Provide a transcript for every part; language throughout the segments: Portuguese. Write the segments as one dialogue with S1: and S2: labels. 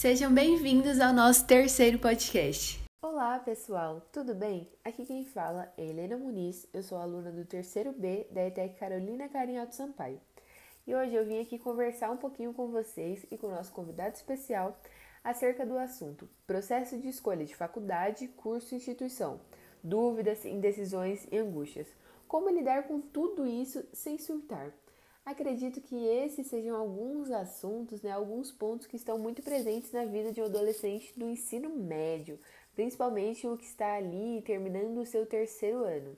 S1: Sejam bem-vindos ao nosso terceiro podcast.
S2: Olá, pessoal, tudo bem? Aqui quem fala é Helena Muniz, eu sou aluna do terceiro B da ETEC Carolina Carinhoto Sampaio. E hoje eu vim aqui conversar um pouquinho com vocês e com o nosso convidado especial acerca do assunto processo de escolha de faculdade, curso e instituição, dúvidas, indecisões e angústias. Como lidar com tudo isso sem surtar? Acredito que esses sejam alguns assuntos, né, alguns pontos que estão muito presentes na vida de um adolescente do ensino médio, principalmente o que está ali terminando o seu terceiro ano.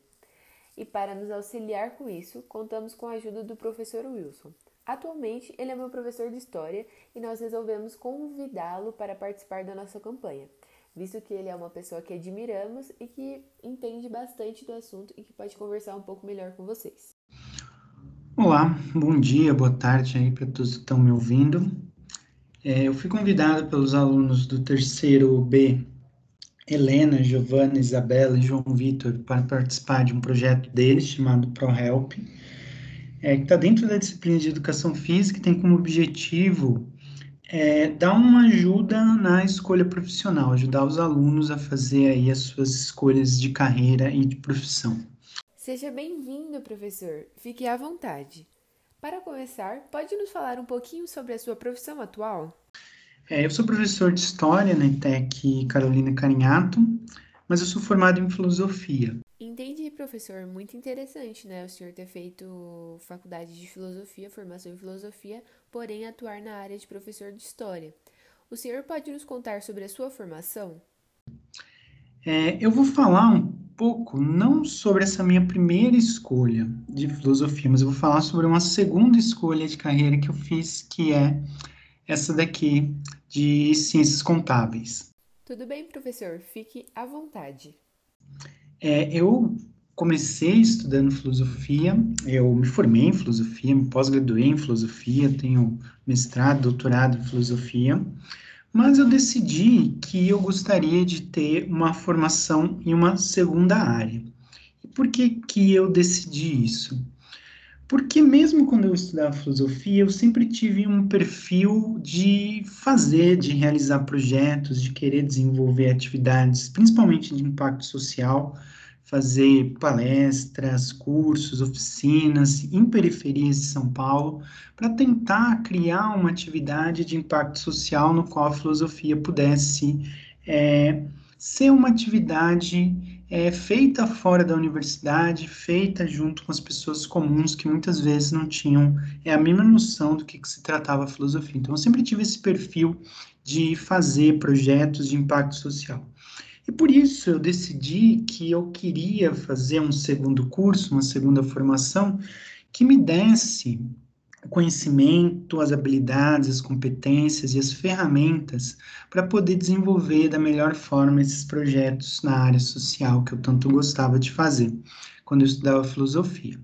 S2: E para nos auxiliar com isso, contamos com a ajuda do professor Wilson. Atualmente, ele é meu professor de história e nós resolvemos convidá-lo para participar da nossa campanha, visto que ele é uma pessoa que admiramos e que entende bastante do assunto e que pode conversar um pouco melhor com vocês.
S3: Olá, bom dia, boa tarde aí para todos que estão me ouvindo. É, eu fui convidado pelos alunos do terceiro B, Helena, Giovana, Isabela e João Vitor, para participar de um projeto deles chamado ProHelp, é, que está dentro da disciplina de Educação Física e tem como objetivo é, dar uma ajuda na escolha profissional, ajudar os alunos a fazer aí as suas escolhas de carreira e de profissão.
S2: Seja bem-vindo, professor. Fique à vontade. Para começar, pode nos falar um pouquinho sobre a sua profissão atual?
S3: É, eu sou professor de História na ETEC Carolina Carinhato, mas eu sou formado em Filosofia.
S2: Entendi, professor. Muito interessante, né? O senhor ter feito faculdade de Filosofia, formação em Filosofia, porém atuar na área de professor de História. O senhor pode nos contar sobre a sua formação?
S3: É, eu vou falar um pouco, não sobre essa minha primeira escolha de filosofia, mas eu vou falar sobre uma segunda escolha de carreira que eu fiz, que é essa daqui de ciências contábeis.
S2: Tudo bem, professor, fique à vontade.
S3: É, eu comecei estudando filosofia, eu me formei em filosofia, me pós-graduei em filosofia, tenho mestrado, doutorado em filosofia mas eu decidi que eu gostaria de ter uma formação em uma segunda área. E por que, que eu decidi isso? Porque mesmo quando eu estudava filosofia, eu sempre tive um perfil de fazer, de realizar projetos, de querer desenvolver atividades, principalmente de impacto social, fazer palestras, cursos, oficinas em periferias de São Paulo, para tentar criar uma atividade de impacto social no qual a filosofia pudesse é, ser uma atividade é, feita fora da universidade, feita junto com as pessoas comuns que muitas vezes não tinham é, a mesma noção do que, que se tratava a filosofia. Então, eu sempre tive esse perfil de fazer projetos de impacto social. E por isso eu decidi que eu queria fazer um segundo curso, uma segunda formação, que me desse conhecimento, as habilidades, as competências e as ferramentas para poder desenvolver da melhor forma esses projetos na área social que eu tanto gostava de fazer quando eu estudava filosofia.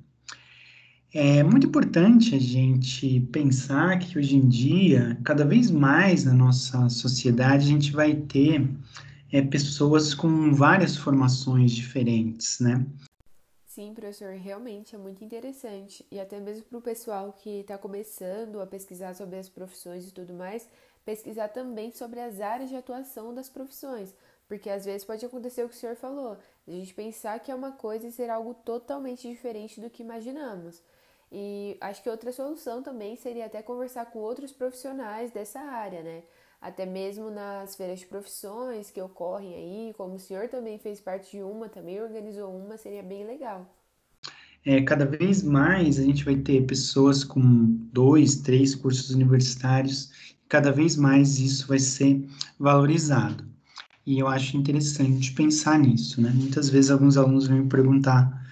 S3: É muito importante a gente pensar que hoje em dia, cada vez mais na nossa sociedade, a gente vai ter é, pessoas com várias formações diferentes, né?
S2: Sim, professor, realmente é muito interessante. E até mesmo para o pessoal que está começando a pesquisar sobre as profissões e tudo mais, pesquisar também sobre as áreas de atuação das profissões. Porque às vezes pode acontecer o que o senhor falou, a gente pensar que é uma coisa e ser algo totalmente diferente do que imaginamos. E acho que outra solução também seria até conversar com outros profissionais dessa área, né? Até mesmo nas feiras de profissões que ocorrem aí, como o senhor também fez parte de uma, também organizou uma, seria bem legal.
S3: É, cada vez mais a gente vai ter pessoas com dois, três cursos universitários, cada vez mais isso vai ser valorizado. E eu acho interessante pensar nisso, né? Muitas vezes alguns alunos vêm me perguntar,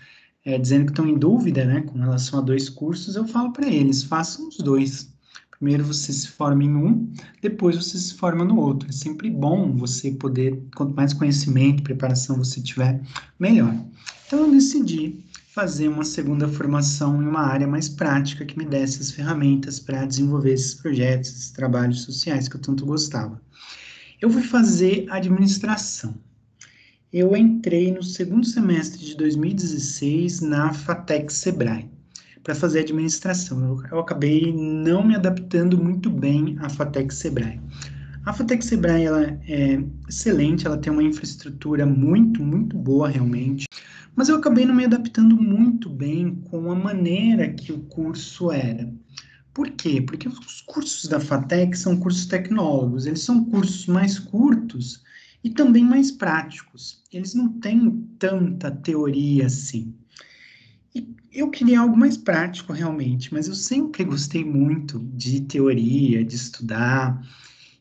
S3: é, dizendo que estão em dúvida, né, com relação a dois cursos, eu falo para eles, façam os dois Primeiro você se forma em um, depois você se forma no outro. É sempre bom você poder, quanto mais conhecimento, preparação você tiver, melhor. Então eu decidi fazer uma segunda formação em uma área mais prática que me desse as ferramentas para desenvolver esses projetos, esses trabalhos sociais que eu tanto gostava. Eu fui fazer administração. Eu entrei no segundo semestre de 2016 na FATEC Sebrae para fazer administração. Eu, eu, acabei não me adaptando muito bem à FATEC Sebrae. A Fatec Sebrae ela é excelente, ela tem uma infraestrutura muito, muito boa realmente, mas eu acabei não me adaptando muito bem com a maneira que o curso era. Por quê? Porque os cursos da FATEC são cursos tecnólogos, eles são cursos mais curtos e também mais práticos. Eles não têm tanta teoria assim. Eu queria algo mais prático realmente, mas eu sempre gostei muito de teoria, de estudar,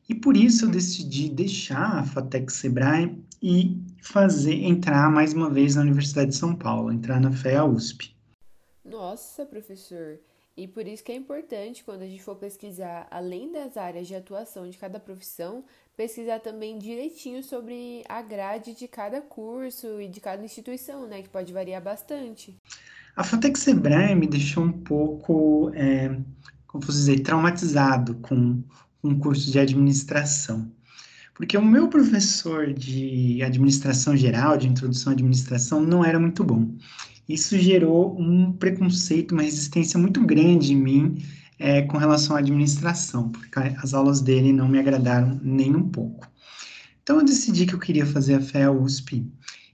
S3: e por isso eu decidi deixar a FATEC Sebrae e fazer entrar mais uma vez na Universidade de São Paulo, entrar na FEA USP.
S2: Nossa, professor, e por isso que é importante, quando a gente for pesquisar, além das áreas de atuação de cada profissão, pesquisar também direitinho sobre a grade de cada curso e de cada instituição, né? Que pode variar bastante.
S3: A FATEC Sebrae me deixou um pouco, é, como posso dizer, traumatizado com um curso de administração. Porque o meu professor de administração geral, de introdução à administração, não era muito bom. Isso gerou um preconceito, uma resistência muito grande em mim é, com relação à administração, porque as aulas dele não me agradaram nem um pouco. Então eu decidi que eu queria fazer a FEA USP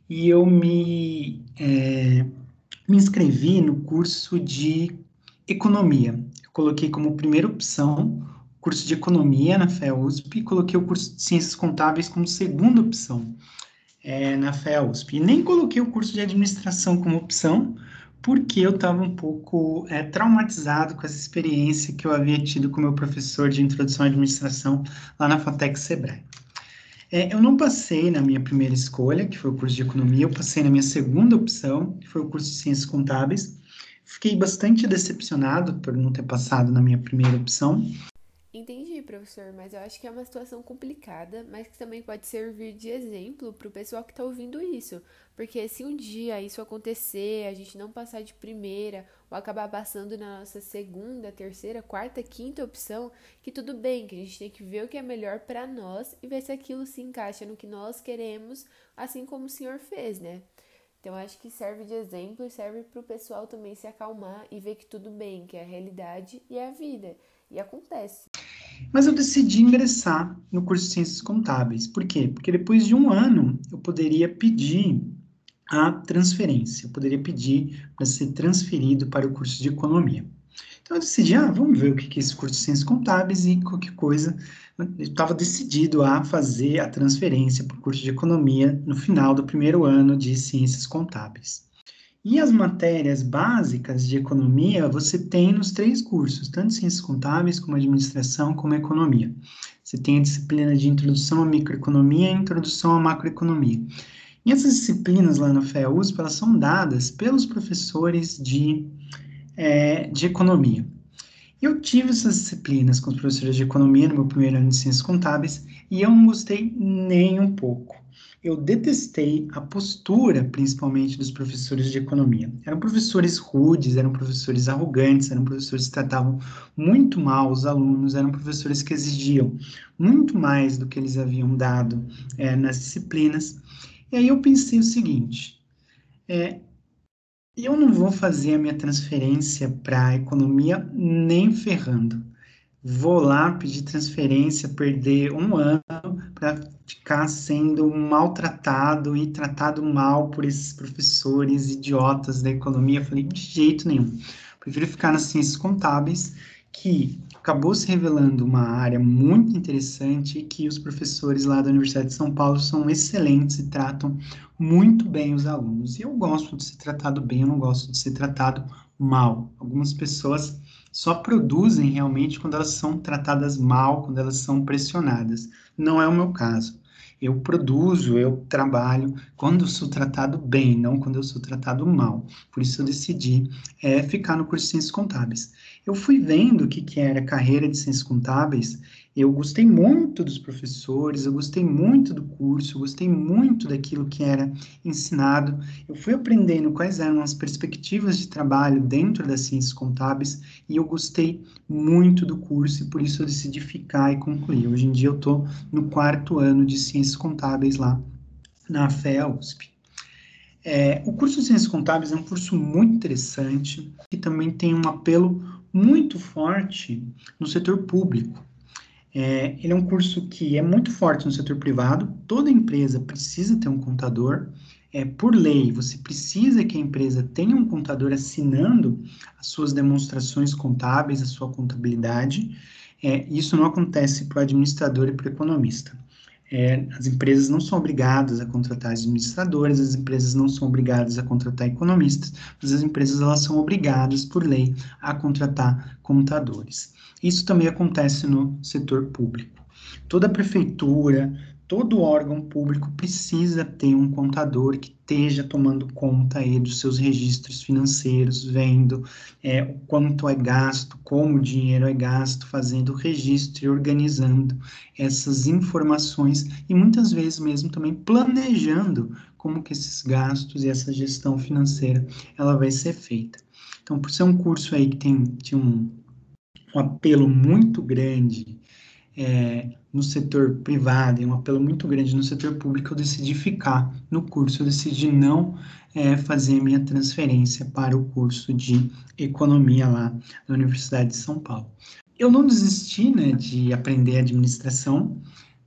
S3: e eu me, é, me inscrevi no curso de economia. Eu coloquei como primeira opção curso de economia na FEA USP e coloquei o curso de ciências contábeis como segunda opção é, na FEA USP. E nem coloquei o curso de administração como opção, porque eu estava um pouco é, traumatizado com essa experiência que eu havia tido com meu professor de introdução à administração lá na FATEC Sebrae. É, eu não passei na minha primeira escolha, que foi o curso de economia, eu passei na minha segunda opção, que foi o curso de ciências contábeis. Fiquei bastante decepcionado por não ter passado na minha primeira opção,
S2: professor, mas eu acho que é uma situação complicada, mas que também pode servir de exemplo para o pessoal que está ouvindo isso. Porque se um dia isso acontecer, a gente não passar de primeira ou acabar passando na nossa segunda, terceira, quarta, quinta opção, que tudo bem, que a gente tem que ver o que é melhor para nós e ver se aquilo se encaixa no que nós queremos, assim como o senhor fez, né? Então, acho que serve de exemplo e serve para o pessoal também se acalmar e ver que tudo bem, que é a realidade e é a vida. E acontece.
S3: Mas eu decidi ingressar no curso de Ciências Contábeis. Por quê? Porque depois de um ano eu poderia pedir a transferência, eu poderia pedir para ser transferido para o curso de Economia. Então eu decidi, ah, vamos ver o que é esse curso de Ciências Contábeis e qualquer coisa. Eu estava decidido a fazer a transferência para o curso de Economia no final do primeiro ano de Ciências Contábeis. E as matérias básicas de economia você tem nos três cursos, tanto ciências contábeis, como administração, como economia. Você tem a disciplina de introdução à microeconomia e introdução à macroeconomia. E essas disciplinas lá na FEA USP, elas são dadas pelos professores de, é, de economia. Eu tive essas disciplinas com os professores de economia no meu primeiro ano de ciências contábeis e eu não gostei nem um pouco eu detestei a postura, principalmente dos professores de economia. Eram professores rudes, eram professores arrogantes, eram professores que tratavam muito mal os alunos, eram professores que exigiam muito mais do que eles haviam dado é, nas disciplinas. E aí eu pensei o seguinte: é, eu não vou fazer a minha transferência para a economia nem ferrando vou lá pedir transferência, perder um ano para ficar sendo maltratado e tratado mal por esses professores idiotas da economia. Eu falei, de jeito nenhum. Prefiro ficar nas ciências contábeis, que acabou se revelando uma área muito interessante que os professores lá da Universidade de São Paulo são excelentes e tratam muito bem os alunos. E eu gosto de ser tratado bem, eu não gosto de ser tratado mal. Algumas pessoas só produzem realmente quando elas são tratadas mal, quando elas são pressionadas. Não é o meu caso. Eu produzo, eu trabalho quando eu sou tratado bem, não quando eu sou tratado mal. Por isso eu decidi é, ficar no curso de Ciências Contábeis. Eu fui vendo o que, que era carreira de Ciências Contábeis eu gostei muito dos professores, eu gostei muito do curso, eu gostei muito daquilo que era ensinado. Eu fui aprendendo quais eram as perspectivas de trabalho dentro das ciências contábeis e eu gostei muito do curso e por isso eu decidi ficar e concluir. Hoje em dia eu estou no quarto ano de ciências contábeis lá na FEA USP. É, o curso de Ciências Contábeis é um curso muito interessante e também tem um apelo muito forte no setor público. É, ele é um curso que é muito forte no setor privado, toda empresa precisa ter um contador. É, por lei, você precisa que a empresa tenha um contador assinando as suas demonstrações contábeis, a sua contabilidade. É, isso não acontece para o administrador e para o economista. É, as empresas não são obrigadas a contratar administradores, as empresas não são obrigadas a contratar economistas, mas as empresas elas são obrigadas, por lei, a contratar contadores. Isso também acontece no setor público. Toda prefeitura, todo órgão público precisa ter um contador que esteja tomando conta aí dos seus registros financeiros, vendo é, o quanto é gasto, como o dinheiro é gasto, fazendo o registro e organizando essas informações e muitas vezes mesmo também planejando como que esses gastos e essa gestão financeira ela vai ser feita. Então, por ser um curso aí que tem, tem um, um apelo muito grande é, no setor privado e um apelo muito grande no setor público, eu decidi ficar no curso, eu decidi não é, fazer minha transferência para o curso de economia lá na Universidade de São Paulo. Eu não desisti né, de aprender administração.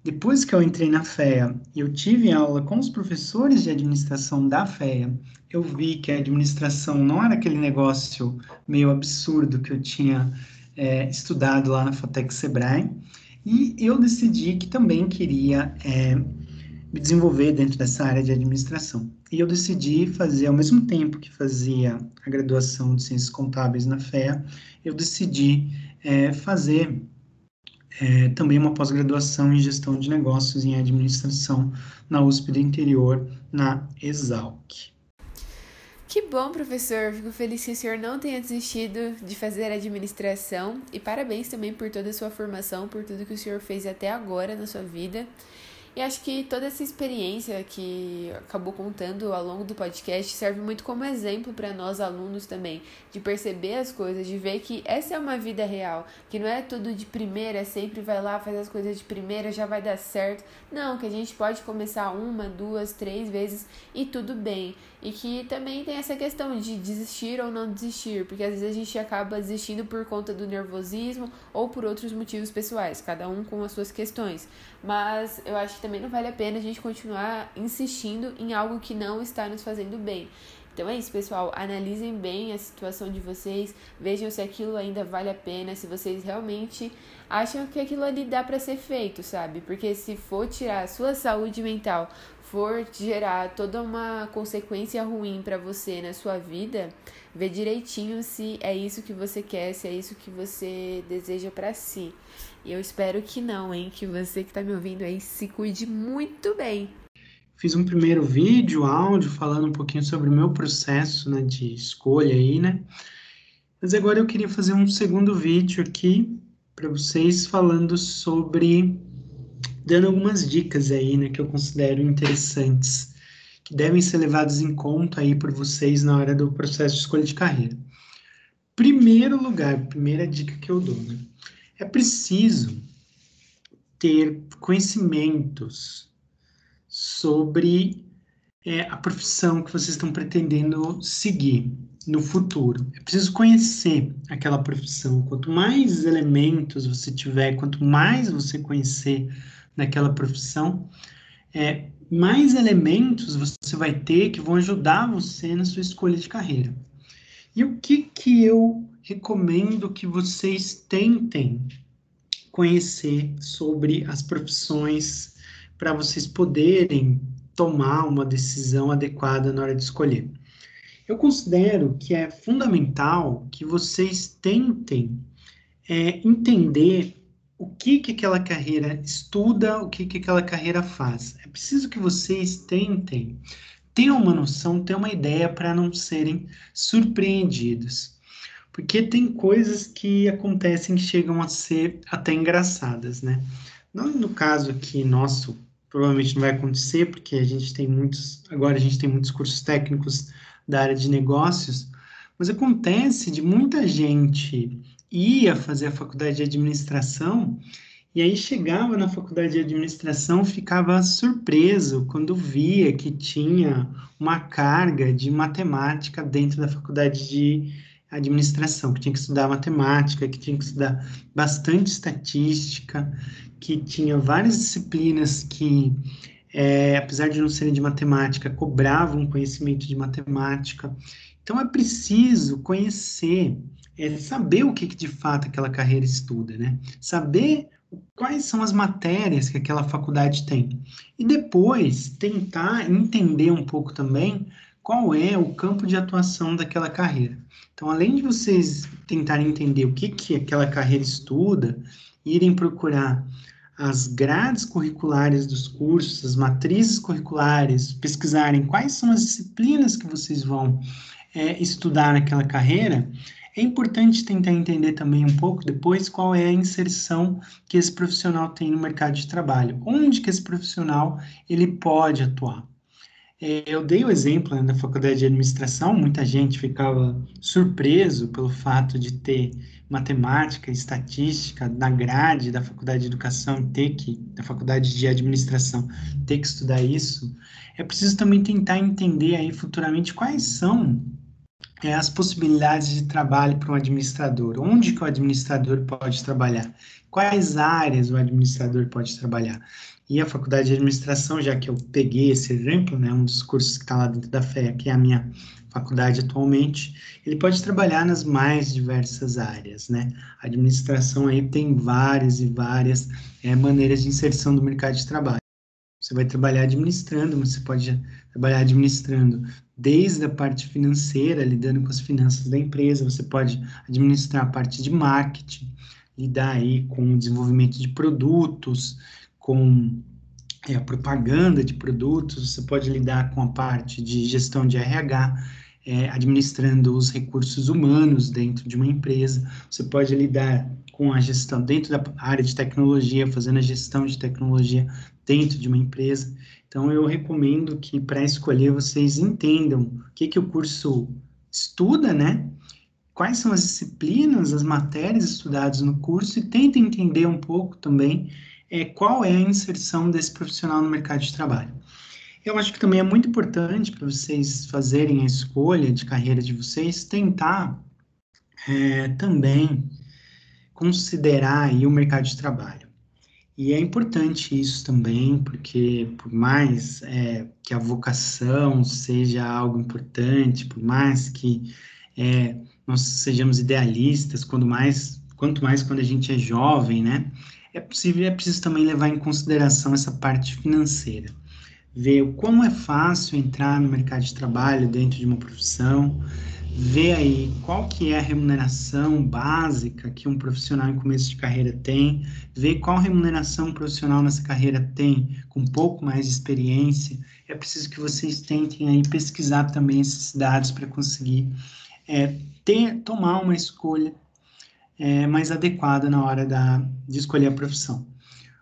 S3: Depois que eu entrei na FEA e eu tive aula com os professores de administração da FEA, eu vi que a administração não era aquele negócio meio absurdo que eu tinha é, estudado lá na Fotec Sebrae, e eu decidi que também queria é, me desenvolver dentro dessa área de administração. E eu decidi fazer, ao mesmo tempo que fazia a graduação de Ciências Contábeis na FEA, eu decidi é, fazer é, também uma pós-graduação em Gestão de Negócios em Administração na USP do Interior, na Exalc.
S2: Que bom, professor. Fico feliz que o senhor não tenha desistido de fazer administração e parabéns também por toda a sua formação, por tudo que o senhor fez até agora na sua vida. E acho que toda essa experiência que acabou contando ao longo do podcast serve muito como exemplo para nós alunos também, de perceber as coisas, de ver que essa é uma vida real, que não é tudo de primeira, sempre vai lá, faz as coisas de primeira, já vai dar certo. Não, que a gente pode começar uma, duas, três vezes e tudo bem. E que também tem essa questão de desistir ou não desistir, porque às vezes a gente acaba desistindo por conta do nervosismo ou por outros motivos pessoais, cada um com as suas questões. Mas eu acho que também não vale a pena a gente continuar insistindo em algo que não está nos fazendo bem. Então é isso, pessoal. Analisem bem a situação de vocês, vejam se aquilo ainda vale a pena, se vocês realmente acham que aquilo ali dá para ser feito, sabe? Porque se for tirar a sua saúde mental, for gerar toda uma consequência ruim para você na sua vida, vê direitinho se é isso que você quer, se é isso que você deseja para si. E eu espero que não, hein? Que você que tá me ouvindo aí se cuide muito bem.
S3: Fiz um primeiro vídeo, áudio, falando um pouquinho sobre o meu processo né, de escolha aí, né? Mas agora eu queria fazer um segundo vídeo aqui para vocês falando sobre dando algumas dicas aí, né, que eu considero interessantes, que devem ser levadas em conta aí por vocês na hora do processo de escolha de carreira. Primeiro lugar, primeira dica que eu dou, né, é preciso ter conhecimentos sobre é, a profissão que vocês estão pretendendo seguir no futuro. É preciso conhecer aquela profissão. Quanto mais elementos você tiver, quanto mais você conhecer naquela profissão, é, mais elementos você vai ter que vão ajudar você na sua escolha de carreira. E o que, que eu recomendo que vocês tentem conhecer sobre as profissões para vocês poderem tomar uma decisão adequada na hora de escolher? Eu considero que é fundamental que vocês tentem é, entender o que que aquela carreira estuda, o que que aquela carreira faz. É preciso que vocês tentem ter uma noção, ter uma ideia para não serem surpreendidos. Porque tem coisas que acontecem que chegam a ser até engraçadas, né? Não no caso aqui nosso, provavelmente não vai acontecer, porque a gente tem muitos, agora a gente tem muitos cursos técnicos da área de negócios, mas acontece de muita gente ia fazer a faculdade de administração e aí chegava na faculdade de administração, ficava surpreso quando via que tinha uma carga de matemática dentro da faculdade de administração, que tinha que estudar matemática, que tinha que estudar bastante estatística, que tinha várias disciplinas que, é, apesar de não serem de matemática, cobravam conhecimento de matemática. Então é preciso conhecer, é, saber o que, que de fato aquela carreira estuda, né? Saber quais são as matérias que aquela faculdade tem. E depois tentar entender um pouco também qual é o campo de atuação daquela carreira. Então, além de vocês tentarem entender o que, que aquela carreira estuda, irem procurar as grades curriculares dos cursos, as matrizes curriculares, pesquisarem quais são as disciplinas que vocês vão é, estudar naquela carreira, é importante tentar entender também um pouco depois qual é a inserção que esse profissional tem no mercado de trabalho, onde que esse profissional ele pode atuar. É, eu dei o exemplo né, da faculdade de administração, muita gente ficava surpreso pelo fato de ter matemática, estatística na grade da faculdade de educação, ter que, da faculdade de administração, ter que estudar isso. É preciso também tentar entender aí futuramente quais são é, as possibilidades de trabalho para um administrador. Onde que o administrador pode trabalhar? Quais áreas o administrador pode trabalhar? E a faculdade de administração, já que eu peguei esse exemplo, né, um dos cursos que está lá dentro da FEA, que é a minha faculdade atualmente, ele pode trabalhar nas mais diversas áreas, né? A administração aí tem várias e várias é, maneiras de inserção do mercado de trabalho. Você vai trabalhar administrando, mas você pode trabalhar administrando desde a parte financeira, lidando com as finanças da empresa, você pode administrar a parte de marketing, lidar aí com o desenvolvimento de produtos, com é, a propaganda de produtos, você pode lidar com a parte de gestão de RH, é, administrando os recursos humanos dentro de uma empresa, você pode lidar com a gestão dentro da área de tecnologia, fazendo a gestão de tecnologia dentro de uma empresa. Então, eu recomendo que para escolher vocês entendam o que, que o curso estuda, né? Quais são as disciplinas, as matérias estudadas no curso e tentem entender um pouco também é, qual é a inserção desse profissional no mercado de trabalho. Eu acho que também é muito importante para vocês fazerem a escolha de carreira de vocês, tentar é, também considerar aí o mercado de trabalho. E é importante isso também, porque por mais é, que a vocação seja algo importante, por mais que é, nós sejamos idealistas, quando mais, quanto mais quando a gente é jovem, né? É possível, é preciso também levar em consideração essa parte financeira. Ver como é fácil entrar no mercado de trabalho dentro de uma profissão, ver aí qual que é a remuneração básica que um profissional em começo de carreira tem, ver qual remuneração um profissional nessa carreira tem com um pouco mais de experiência. É preciso que vocês tentem aí pesquisar também esses dados para conseguir é, ter, tomar uma escolha é, mais adequada na hora da, de escolher a profissão.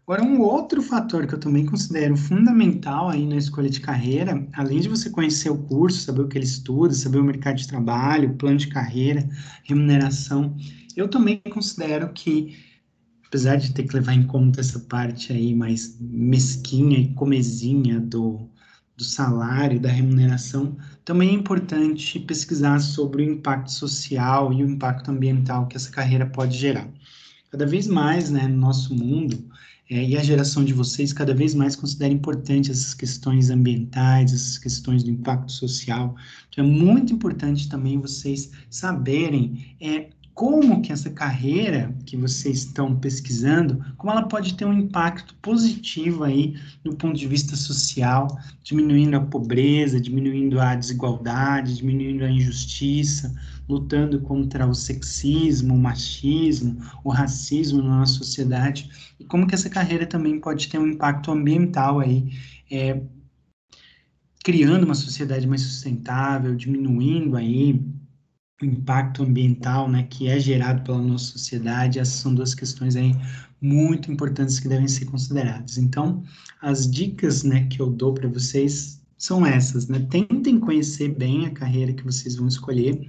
S3: Agora, um outro fator que eu também considero fundamental aí na escolha de carreira, além de você conhecer o curso, saber o que ele estuda, saber o mercado de trabalho, plano de carreira, remuneração, eu também considero que, apesar de ter que levar em conta essa parte aí mais mesquinha e comezinha do, do salário, da remuneração, também é importante pesquisar sobre o impacto social e o impacto ambiental que essa carreira pode gerar. Cada vez mais, né, no nosso mundo, é, e a geração de vocês cada vez mais considera importante essas questões ambientais, essas questões do impacto social. Então, é muito importante também vocês saberem é, como que essa carreira que vocês estão pesquisando, como ela pode ter um impacto positivo aí do ponto de vista social, diminuindo a pobreza, diminuindo a desigualdade, diminuindo a injustiça, lutando contra o sexismo, o machismo, o racismo na nossa sociedade, e como que essa carreira também pode ter um impacto ambiental aí, é, criando uma sociedade mais sustentável, diminuindo aí o impacto ambiental, né, que é gerado pela nossa sociedade, essas são duas questões aí muito importantes que devem ser consideradas. Então, as dicas, né, que eu dou para vocês são essas, né? Tentem conhecer bem a carreira que vocês vão escolher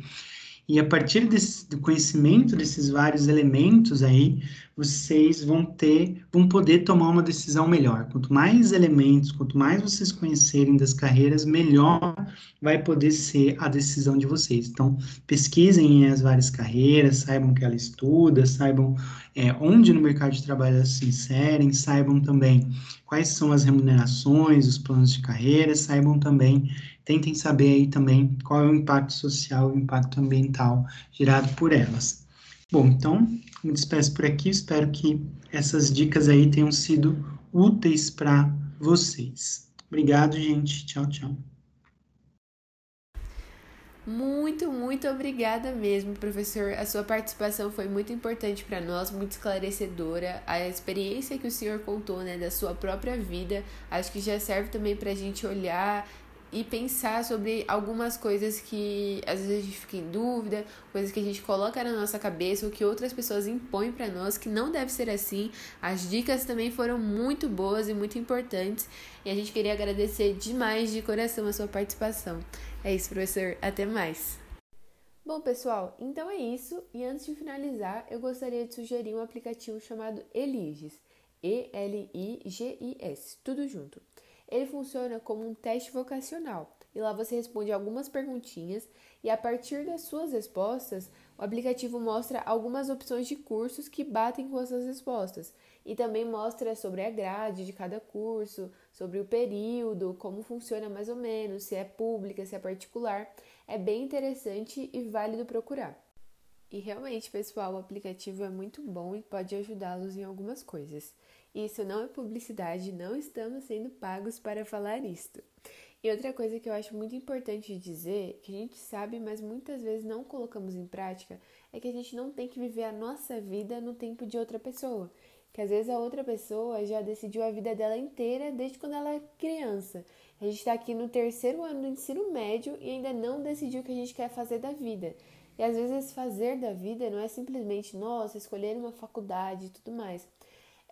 S3: E a partir desse, do conhecimento desses vários elementos aí, vocês vão ter, vão poder tomar uma decisão melhor. Quanto mais elementos, quanto mais vocês conhecerem das carreiras, melhor vai poder ser a decisão de vocês. Então, pesquisem as várias carreiras, saibam que ela estuda, saibam é, onde no mercado de trabalho elas se inserem, saibam também quais são as remunerações, os planos de carreira, saibam também, tentem saber aí também qual é o impacto social e o impacto ambiental gerado por elas. Bom, então, me despeço por aqui, espero que essas dicas aí tenham sido úteis para vocês. Obrigado, gente. Tchau, tchau.
S1: Muito, muito obrigada mesmo, professor. A sua participação foi muito importante para nós, muito esclarecedora. A experiência que o senhor contou, né, da sua própria vida, acho que já serve também para a gente olhar e pensar sobre algumas coisas que às vezes a gente fica em dúvida, coisas que a gente coloca na nossa cabeça ou que outras pessoas impõem para nós, que não deve ser assim. As dicas também foram muito boas e muito importantes e a gente queria agradecer demais de coração a sua participação. É isso, professor. Até mais.
S2: Bom, pessoal, então é isso. E antes de finalizar, eu gostaria de sugerir um aplicativo chamado Eliges. E-L-I-G-I-S, tudo junto. Ele funciona como um teste vocacional e lá você responde algumas perguntinhas e a partir das suas respostas, o aplicativo mostra algumas opções de cursos que batem com essas respostas e também mostra sobre a grade de cada curso, sobre o período, como funciona mais ou menos, se é pública, se é particular. É bem interessante e válido procurar. E realmente, pessoal, o aplicativo é muito bom e pode ajudá-los em algumas coisas. Isso não é publicidade, não estamos sendo pagos para falar isto. E outra coisa que eu acho muito importante dizer, que a gente sabe, mas muitas vezes não colocamos em prática, é que a gente não tem que viver a nossa vida no tempo de outra pessoa. Que às vezes a outra pessoa já decidiu a vida dela inteira desde quando ela é criança. A gente está aqui no terceiro ano do ensino médio e ainda não decidiu o que a gente quer fazer da vida. E às vezes fazer da vida não é simplesmente, nossa, escolher uma faculdade e tudo mais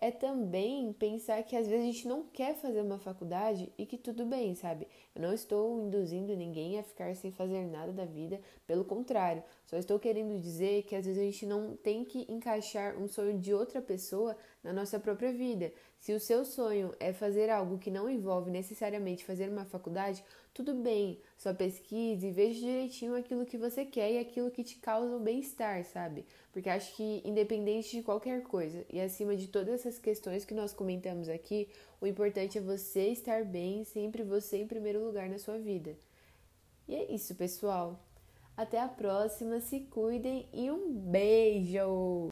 S2: é também pensar que às vezes a gente não quer fazer uma faculdade e que tudo bem, sabe? Eu não estou induzindo ninguém a ficar sem fazer nada da vida, pelo contrário, só estou querendo dizer que às vezes a gente não tem que encaixar um sonho de outra pessoa na nossa própria vida. Se o seu sonho é fazer algo que não envolve necessariamente fazer uma faculdade, tudo bem, só pesquise e veja direitinho aquilo que você quer e aquilo que te causa o bem-estar, sabe? Porque acho que independente de qualquer coisa e acima de todas essas questões que nós comentamos aqui, o importante é você estar bem, sempre você em primeiro lugar na sua vida. E é isso, pessoal. Até a próxima, se cuidem e um beijo!